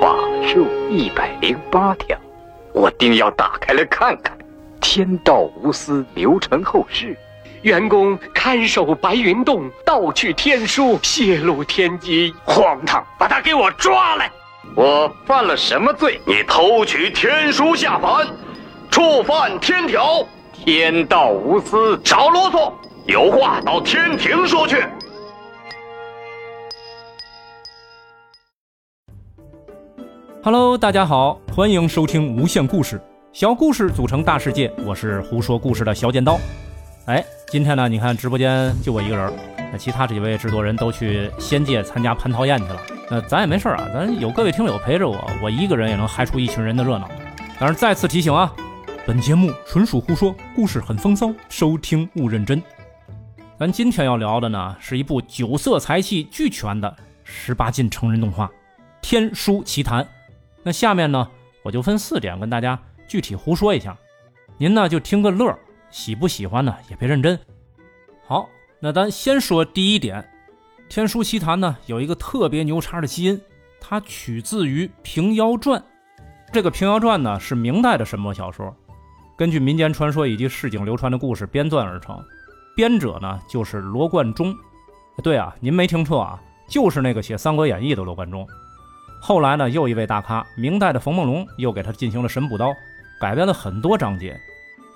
法术一百零八条，我定要打开来看看。天道无私，流传后世。员工看守白云洞，盗取天书，泄露天机，荒唐！把他给我抓来！我犯了什么罪？你偷取天书下凡，触犯天条。天道无私，少啰嗦，有话到天庭说去。Hello，大家好，欢迎收听无限故事，小故事组成大世界，我是胡说故事的小剪刀。哎，今天呢，你看直播间就我一个人，那其他几位制作人都去仙界参加蟠桃宴去了。那咱也没事啊，咱有各位听友陪着我，我一个人也能嗨出一群人的热闹。当然，再次提醒啊，本节目纯属胡说，故事很风骚，收听勿认真。咱今天要聊的呢，是一部九色财气俱全的十八禁成人动画《天书奇谈》。那下面呢，我就分四点跟大家具体胡说一下，您呢就听个乐，喜不喜欢呢也别认真。好，那咱先说第一点，《天书奇谭》呢有一个特别牛叉的基因，它取自于《平遥传》。这个《平遥传》呢是明代的神魔小说，根据民间传说以及市井流传的故事编撰而成，编者呢就是罗贯中。对啊，您没听错啊，就是那个写《三国演义》的罗贯中。后来呢，又一位大咖，明代的冯梦龙又给他进行了神补刀，改编了很多章节。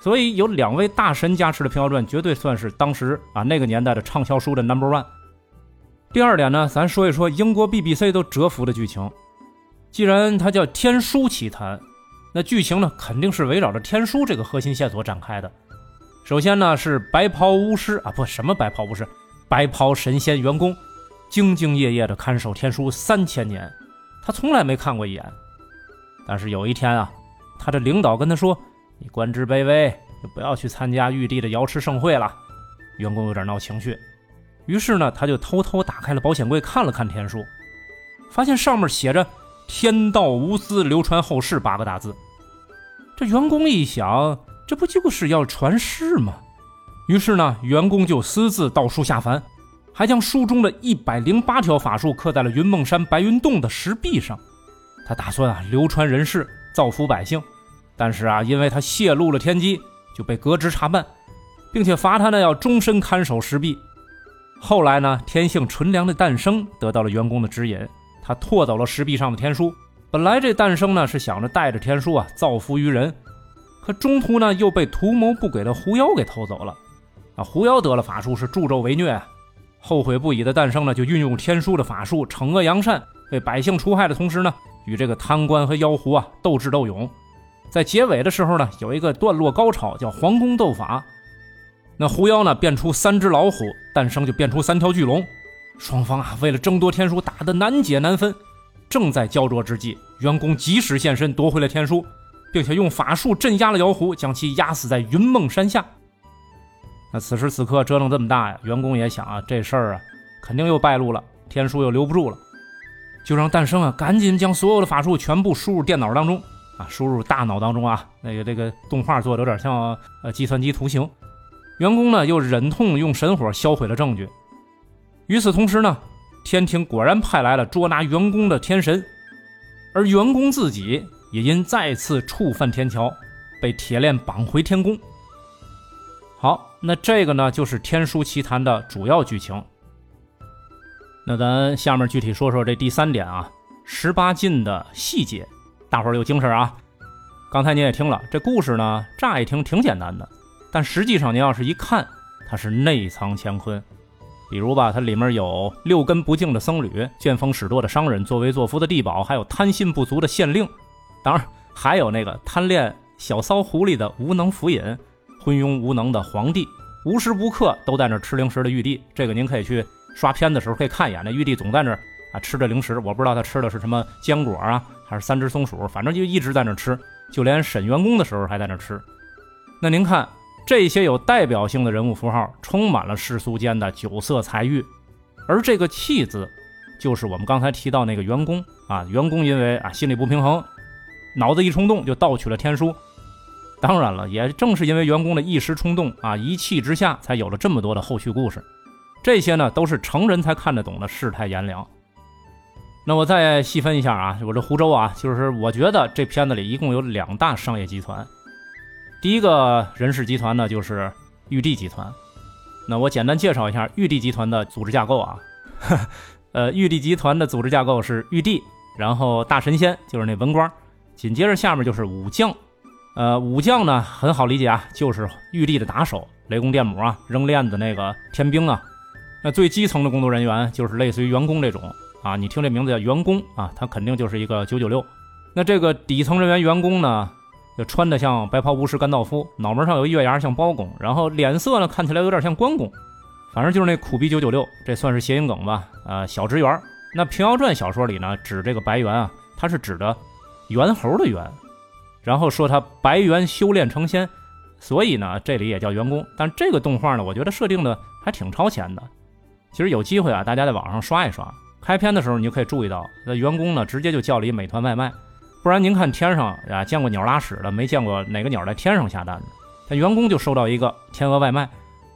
所以有两位大神加持的《平遥传》，绝对算是当时啊那个年代的畅销书的 number one。第二点呢，咱说一说英国 BBC 都折服的剧情。既然它叫《天书奇谈》，那剧情呢肯定是围绕着天书这个核心线索展开的。首先呢是白袍巫师啊，不什么白袍巫师，白袍神仙员工，兢兢业业的看守天书三千年。他从来没看过一眼，但是有一天啊，他的领导跟他说：“你官职卑微，就不要去参加玉帝的瑶池盛会了。”员工有点闹情绪，于是呢，他就偷偷打开了保险柜看了看天书，发现上面写着“天道无私，流传后世”八个大字。这员工一想，这不就是要传世吗？于是呢，员工就私自盗书下凡。还将书中的一百零八条法术刻在了云梦山白云洞的石壁上，他打算啊流传人世，造福百姓。但是啊，因为他泄露了天机，就被革职查办，并且罚他呢要终身看守石壁。后来呢，天性纯良的诞生得到了员工的指引，他拓走了石壁上的天书。本来这诞生呢是想着带着天书啊造福于人，可中途呢又被图谋不轨的狐妖给偷走了。啊，狐妖得了法术是助纣为虐啊。后悔不已的诞生呢，就运用天书的法术惩恶扬善，为百姓除害的同时呢，与这个贪官和妖狐啊斗智斗勇。在结尾的时候呢，有一个段落高潮，叫皇宫斗法。那狐妖呢变出三只老虎，诞生就变出三条巨龙。双方啊为了争夺天书打得难解难分。正在焦灼之际，员工及时现身夺回了天书，并且用法术镇压了妖狐，将其压死在云梦山下。那此时此刻折腾这么大呀，员工也想啊，这事儿啊肯定又败露了，天书又留不住了，就让诞生啊赶紧将所有的法术全部输入电脑当中啊，输入大脑当中啊。那个这个动画做的有点像呃计算机图形。员工呢又忍痛用神火销毁了证据。与此同时呢，天庭果然派来了捉拿员工的天神，而员工自己也因再次触犯天条，被铁链绑回天宫。好。那这个呢，就是《天书奇谭》的主要剧情。那咱下面具体说说这第三点啊，十八禁的细节，大伙儿有精神啊！刚才您也听了，这故事呢，乍一听挺简单的，但实际上您要是一看，它是内藏乾坤。比如吧，它里面有六根不净的僧侣、见风使舵的商人、作威作福的地保，还有贪心不足的县令，当然还有那个贪恋小骚狐狸的无能府尹。昏庸无能的皇帝，无时无刻都在那吃零食的玉帝，这个您可以去刷片的时候可以看一眼。那玉帝总在那啊吃着零食，我不知道他吃的是什么坚果啊，还是三只松鼠，反正就一直在那吃，就连审员工的时候还在那吃。那您看这些有代表性的人物符号，充满了世俗间的酒色财欲，而这个气字，就是我们刚才提到那个员工啊，员工因为啊心里不平衡，脑子一冲动就盗取了天书。当然了，也正是因为员工的一时冲动啊，一气之下，才有了这么多的后续故事。这些呢，都是成人才看得懂的世态炎凉。那我再细分一下啊，我这湖州啊，就是我觉得这片子里一共有两大商业集团。第一个人事集团呢，就是玉帝集团。那我简单介绍一下玉帝集团的组织架构啊。呃，玉帝集团的组织架构是玉帝，然后大神仙就是那文官，紧接着下面就是武将。呃，武将呢很好理解啊，就是玉帝的打手，雷公电母啊，扔链子那个天兵啊。那最基层的工作人员就是类似于员工这种。啊，你听这名字叫员工啊，他肯定就是一个九九六。那这个底层人员员工呢，就穿的像白袍巫师甘道夫，脑门上有月牙像包公，然后脸色呢看起来有点像关公，反正就是那苦逼九九六，这算是谐音梗吧？呃，小职员。那《平遥传》小说里呢，指这个白猿啊，它是指的猿猴的猿，然后说他白猿修炼成仙，所以呢这里也叫员工。但这个动画呢，我觉得设定的还挺超前的。其实有机会啊，大家在网上刷一刷。开篇的时候，你就可以注意到，那员工呢直接就叫了一美团外卖，不然您看天上啊见过鸟拉屎的，没见过哪个鸟在天上下蛋的。那员工就收到一个天鹅外卖，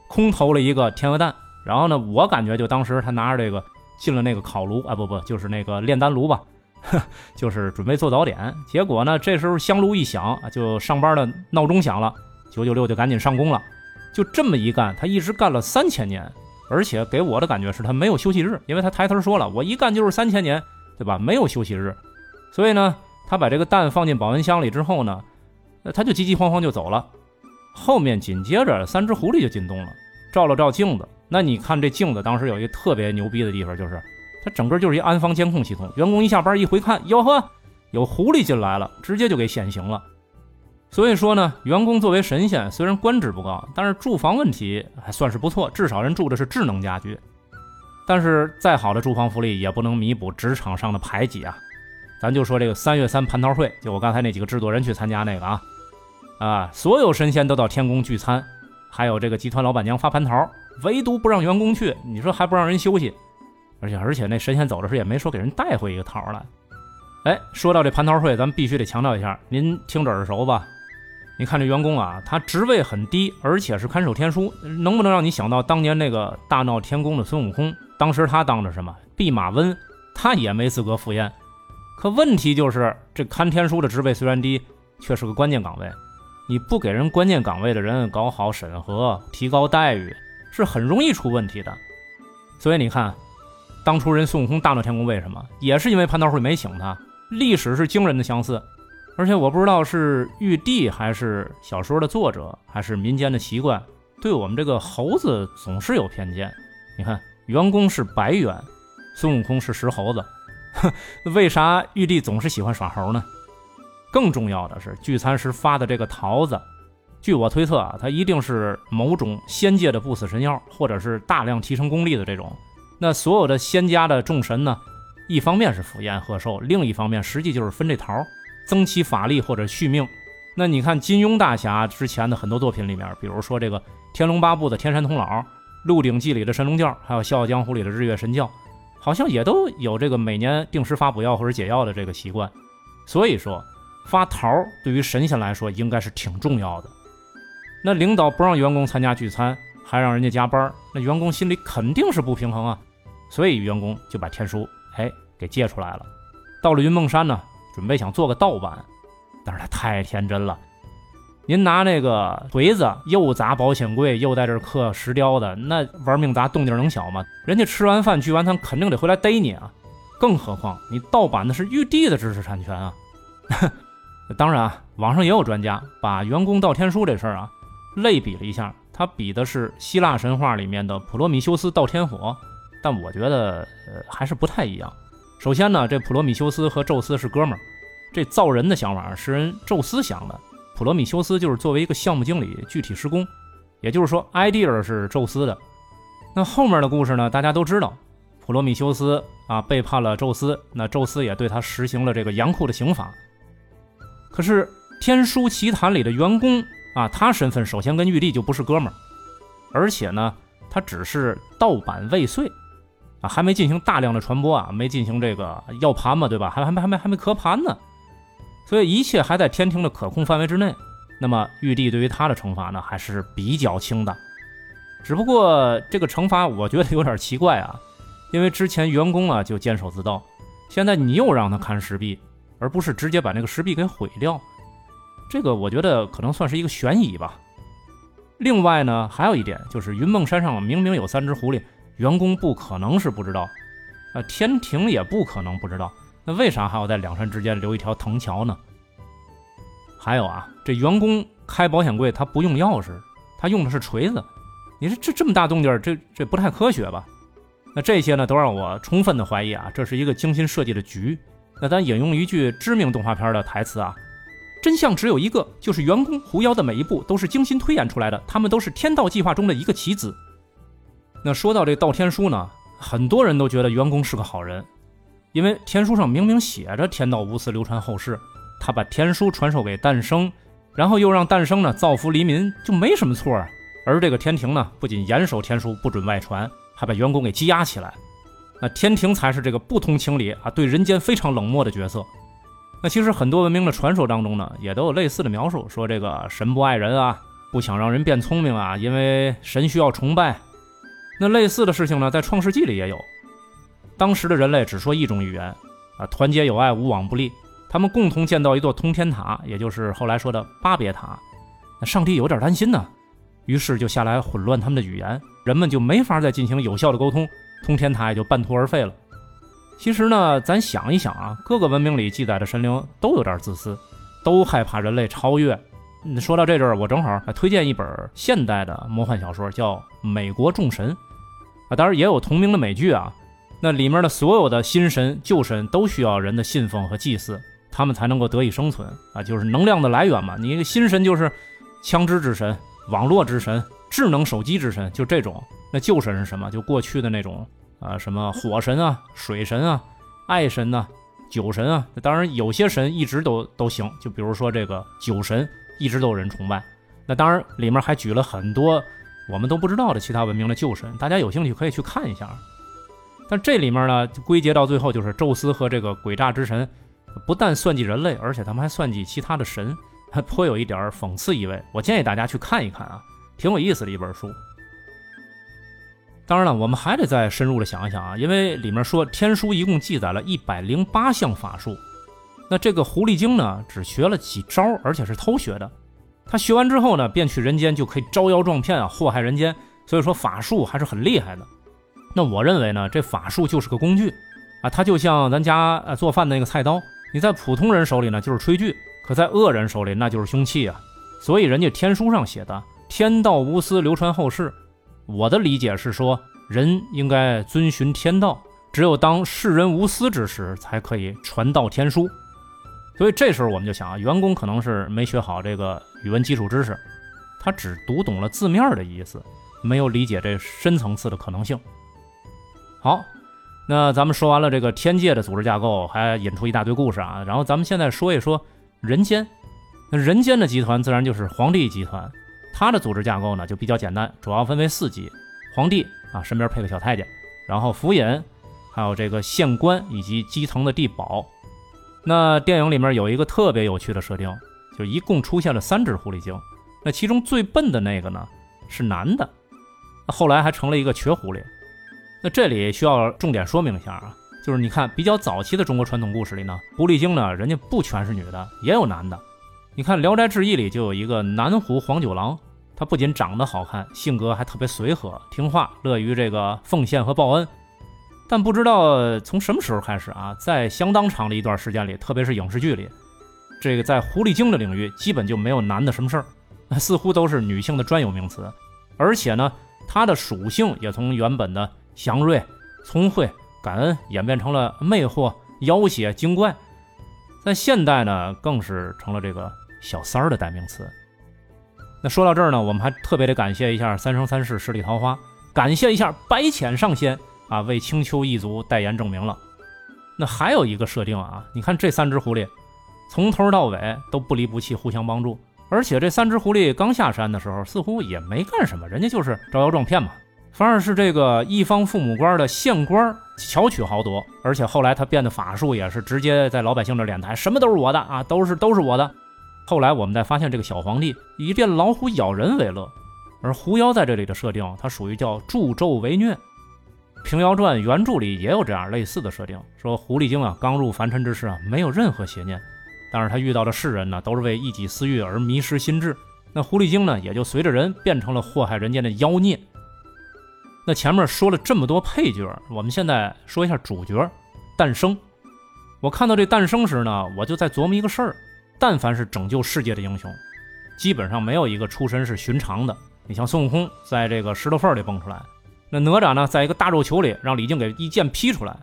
空投了一个天鹅蛋，然后呢，我感觉就当时他拿着这个进了那个烤炉啊，不不，就是那个炼丹炉吧，就是准备做早点。结果呢，这时候香炉一响，就上班的闹钟响了，九九六就赶紧上工了，就这么一干，他一直干了三千年。而且给我的感觉是他没有休息日，因为他抬头说了，我一干就是三千年，对吧？没有休息日，所以呢，他把这个蛋放进保温箱里之后呢，他就急急慌慌就走了。后面紧接着三只狐狸就进洞了，照了照镜子。那你看这镜子当时有一个特别牛逼的地方，就是它整个就是一安防监控系统。员工一下班一回看，哟呵，有狐狸进来了，直接就给显形了。所以说呢，员工作为神仙，虽然官职不高，但是住房问题还算是不错，至少人住的是智能家居。但是再好的住房福利也不能弥补职场上的排挤啊！咱就说这个三月三蟠桃会，就我刚才那几个制作人去参加那个啊，啊，所有神仙都到天宫聚餐，还有这个集团老板娘发蟠桃，唯独不让员工去，你说还不让人休息？而且而且那神仙走的时候也没说给人带回一个桃来。哎，说到这蟠桃会，咱们必须得强调一下，您听着耳熟吧？你看这员工啊，他职位很低，而且是看守天书，能不能让你想到当年那个大闹天宫的孙悟空？当时他当着什么弼马温，他也没资格赴宴。可问题就是，这看天书的职位虽然低，却是个关键岗位。你不给人关键岗位的人搞好审核，提高待遇，是很容易出问题的。所以你看，当初人孙悟空大闹天宫，为什么？也是因为蟠桃会没请他。历史是惊人的相似。而且我不知道是玉帝还是小说的作者，还是民间的习惯，对我们这个猴子总是有偏见。你看，员工是白猿，孙悟空是石猴子，为啥玉帝总是喜欢耍猴呢？更重要的是，聚餐时发的这个桃子，据我推测啊，它一定是某种仙界的不死神药，或者是大量提升功力的这种。那所有的仙家的众神呢，一方面是赴宴贺寿，另一方面实际就是分这桃。增其法力或者续命，那你看金庸大侠之前的很多作品里面，比如说这个《天龙八部》的天山童姥，《鹿鼎记》里的神龙教，还有《笑傲江湖》里的日月神教，好像也都有这个每年定时发补药或者解药的这个习惯。所以说，发桃对于神仙来说应该是挺重要的。那领导不让员工参加聚餐，还让人家加班，那员工心里肯定是不平衡啊。所以员工就把天书哎给借出来了。到了云梦山呢。准备想做个盗版，但是他太天真了。您拿那个锤子又砸保险柜，又在这刻石雕的，那玩命砸动静能小吗？人家吃完饭聚完餐肯定得回来逮你啊！更何况你盗版的是玉帝的知识产权啊！当然啊，网上也有专家把员工盗天书这事儿啊类比了一下，他比的是希腊神话里面的普罗米修斯盗天火，但我觉得呃还是不太一样。首先呢，这普罗米修斯和宙斯是哥们儿。这造人的想法是人宙斯想的，普罗米修斯就是作为一个项目经理具体施工，也就是说，idea 是宙斯的。那后面的故事呢，大家都知道，普罗米修斯啊背叛了宙斯，那宙斯也对他实行了这个严酷的刑罚。可是《天书奇谭》里的员工啊，他身份首先跟玉帝就不是哥们儿，而且呢，他只是盗版未遂。啊，还没进行大量的传播啊，没进行这个要盘嘛，对吧？还还没还没还没磕盘呢，所以一切还在天庭的可控范围之内。那么玉帝对于他的惩罚呢，还是比较轻的。只不过这个惩罚我觉得有点奇怪啊，因为之前员工啊就监守自盗，现在你又让他看石壁，而不是直接把那个石壁给毁掉，这个我觉得可能算是一个悬疑吧。另外呢，还有一点就是云梦山上明明有三只狐狸，员工不可能是不知道，呃，天庭也不可能不知道，那为啥还要在两山之间留一条藤桥呢？还有啊，这员工开保险柜他不用钥匙，他用的是锤子，你说这这么大动静，这这不太科学吧？那这些呢，都让我充分的怀疑啊，这是一个精心设计的局。那咱引用一句知名动画片的台词啊。真相只有一个，就是员工狐妖的每一步都是精心推演出来的，他们都是天道计划中的一个棋子。那说到这道天书呢，很多人都觉得员工是个好人，因为天书上明明写着天道无私，流传后世，他把天书传授给诞生，然后又让诞生呢造福黎民，就没什么错啊。而这个天庭呢，不仅严守天书不准外传，还把员工给羁押起来。那天庭才是这个不通情理啊，对人间非常冷漠的角色。那其实很多文明的传说当中呢，也都有类似的描述，说这个神不爱人啊，不想让人变聪明啊，因为神需要崇拜。那类似的事情呢，在创世纪里也有。当时的人类只说一种语言啊，团结友爱，无往不利。他们共同建造一座通天塔，也就是后来说的巴别塔。那上帝有点担心呢，于是就下来混乱他们的语言，人们就没法再进行有效的沟通，通天塔也就半途而废了。其实呢，咱想一想啊，各个文明里记载的神灵都有点自私，都害怕人类超越。说到这阵儿，我正好推荐一本现代的魔幻小说，叫《美国众神》啊，当然也有同名的美剧啊。那里面的所有的新神、旧神都需要人的信奉和祭祀，他们才能够得以生存啊，就是能量的来源嘛。你一个新神就是枪支之神、网络之神、智能手机之神，就这种。那旧神是什么？就过去的那种。啊，什么火神啊、水神啊、爱神呐、酒神啊，当然有些神一直都都行，就比如说这个酒神一直都有人崇拜。那当然里面还举了很多我们都不知道的其他文明的旧神，大家有兴趣可以去看一下。但这里面呢，归结到最后就是宙斯和这个诡诈之神不但算计人类，而且他们还算计其他的神，还颇有一点讽刺意味。我建议大家去看一看啊，挺有意思的一本书。当然了，我们还得再深入的想一想啊，因为里面说天书一共记载了一百零八项法术，那这个狐狸精呢，只学了几招，而且是偷学的。他学完之后呢，便去人间就可以招摇撞骗啊，祸害人间。所以说法术还是很厉害的。那我认为呢，这法术就是个工具啊，它就像咱家呃做饭的那个菜刀，你在普通人手里呢就是炊具，可在恶人手里那就是凶器啊。所以人家天书上写的“天道无私，流传后世”。我的理解是说，人应该遵循天道，只有当世人无私之时，才可以传道天书。所以这时候我们就想啊，员工可能是没学好这个语文基础知识，他只读懂了字面的意思，没有理解这深层次的可能性。好，那咱们说完了这个天界的组织架构，还引出一大堆故事啊。然后咱们现在说一说人间，那人间的集团自然就是皇帝集团。它的组织架构呢就比较简单，主要分为四级：皇帝啊，身边配个小太监，然后府尹，还有这个县官以及基层的地保。那电影里面有一个特别有趣的设定，就一共出现了三只狐狸精。那其中最笨的那个呢是男的，后来还成了一个瘸狐狸。那这里需要重点说明一下啊，就是你看比较早期的中国传统故事里呢，狐狸精呢人家不全是女的，也有男的。你看《聊斋志异》里就有一个南湖黄九郎。他不仅长得好看，性格还特别随和、听话，乐于这个奉献和报恩。但不知道从什么时候开始啊，在相当长的一段时间里，特别是影视剧里，这个在狐狸精的领域基本就没有男的什么事儿，似乎都是女性的专有名词。而且呢，它的属性也从原本的祥瑞、聪慧、感恩演变成了魅惑、妖邪、精怪，在现代呢，更是成了这个小三儿的代名词。那说到这儿呢，我们还特别得感谢一下三生三世十里桃花，感谢一下白浅上仙啊，为青丘一族代言证明了。那还有一个设定啊，你看这三只狐狸，从头到尾都不离不弃，互相帮助。而且这三只狐狸刚下山的时候，似乎也没干什么，人家就是招摇撞骗嘛。反而是这个一方父母官的县官巧取豪夺，而且后来他变的法术也是直接在老百姓这敛财，什么都是我的啊，都是都是我的。后来我们再发现，这个小皇帝以变老虎咬人为乐，而狐妖在这里的设定，它属于叫助纣为虐。《平遥传》原著里也有这样类似的设定，说狐狸精啊刚入凡尘之时啊没有任何邪念，但是他遇到的世人呢都是为一己私欲而迷失心智，那狐狸精呢也就随着人变成了祸害人间的妖孽。那前面说了这么多配角，我们现在说一下主角诞生。我看到这诞生时呢，我就在琢磨一个事儿：但凡是拯救世界的英雄，基本上没有一个出身是寻常的。你像孙悟空在这个石头缝里蹦出来。那哪吒呢，在一个大肉球里让李靖给一剑劈出来；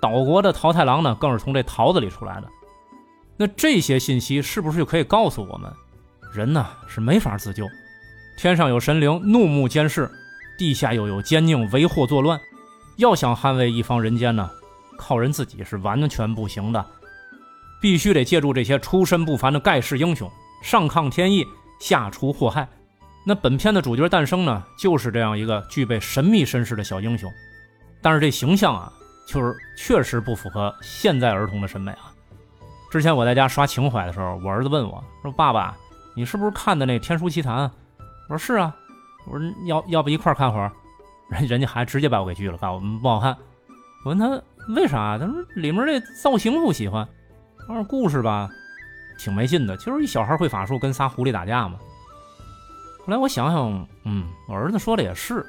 岛国的桃太郎呢，更是从这桃子里出来的。那这些信息是不是就可以告诉我们，人呢是没法自救？天上有神灵怒目监视，地下又有奸佞为祸作乱，要想捍卫一方人间呢，靠人自己是完全不行的，必须得借助这些出身不凡的盖世英雄，上抗天意，下除祸害。那本片的主角诞生呢，就是这样一个具备神秘身世的小英雄，但是这形象啊，就是确实不符合现在儿童的审美啊。之前我在家刷情怀的时候，我儿子问我说：“爸爸，你是不是看的那《天书奇谭》？”我说：“是啊。”我说：“要要不一块儿看会儿？”人人家还直接把我给拒了，告诉我不好看。我问他为啥，他说里面这造型不喜欢，他说故事吧，挺没劲的，就是一小孩会法术跟仨狐狸打架嘛。后来我想想，嗯，我儿子说的也是，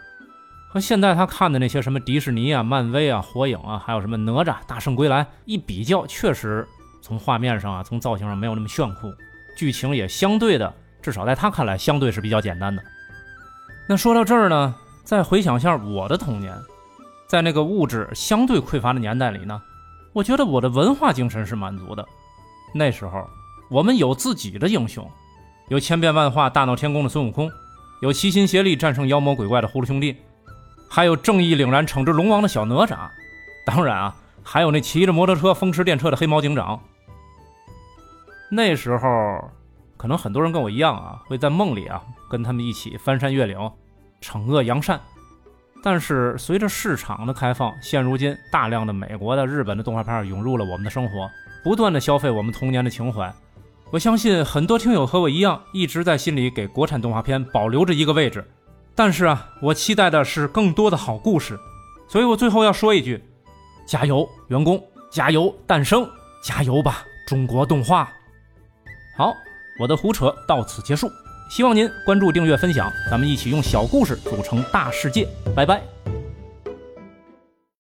和现在他看的那些什么迪士尼啊、漫威啊、火影啊，还有什么哪吒、大圣归来一比较，确实从画面上啊、从造型上没有那么炫酷，剧情也相对的，至少在他看来相对是比较简单的。那说到这儿呢，再回想一下我的童年，在那个物质相对匮乏的年代里呢，我觉得我的文化精神是满足的。那时候我们有自己的英雄。有千变万化、大闹天宫的孙悟空，有齐心协力战胜妖魔鬼怪的葫芦兄弟，还有正义凛然惩治龙王的小哪吒，当然啊，还有那骑着摩托车风驰电掣的黑猫警长。那时候，可能很多人跟我一样啊，会在梦里啊跟他们一起翻山越岭、惩恶扬善。但是随着市场的开放，现如今大量的美国的、日本的动画片涌入了我们的生活，不断的消费我们童年的情怀。我相信很多听友和我一样，一直在心里给国产动画片保留着一个位置。但是啊，我期待的是更多的好故事，所以我最后要说一句：加油，员工！加油，诞生！加油吧，中国动画！好，我的胡扯到此结束，希望您关注、订阅、分享，咱们一起用小故事组成大世界。拜拜。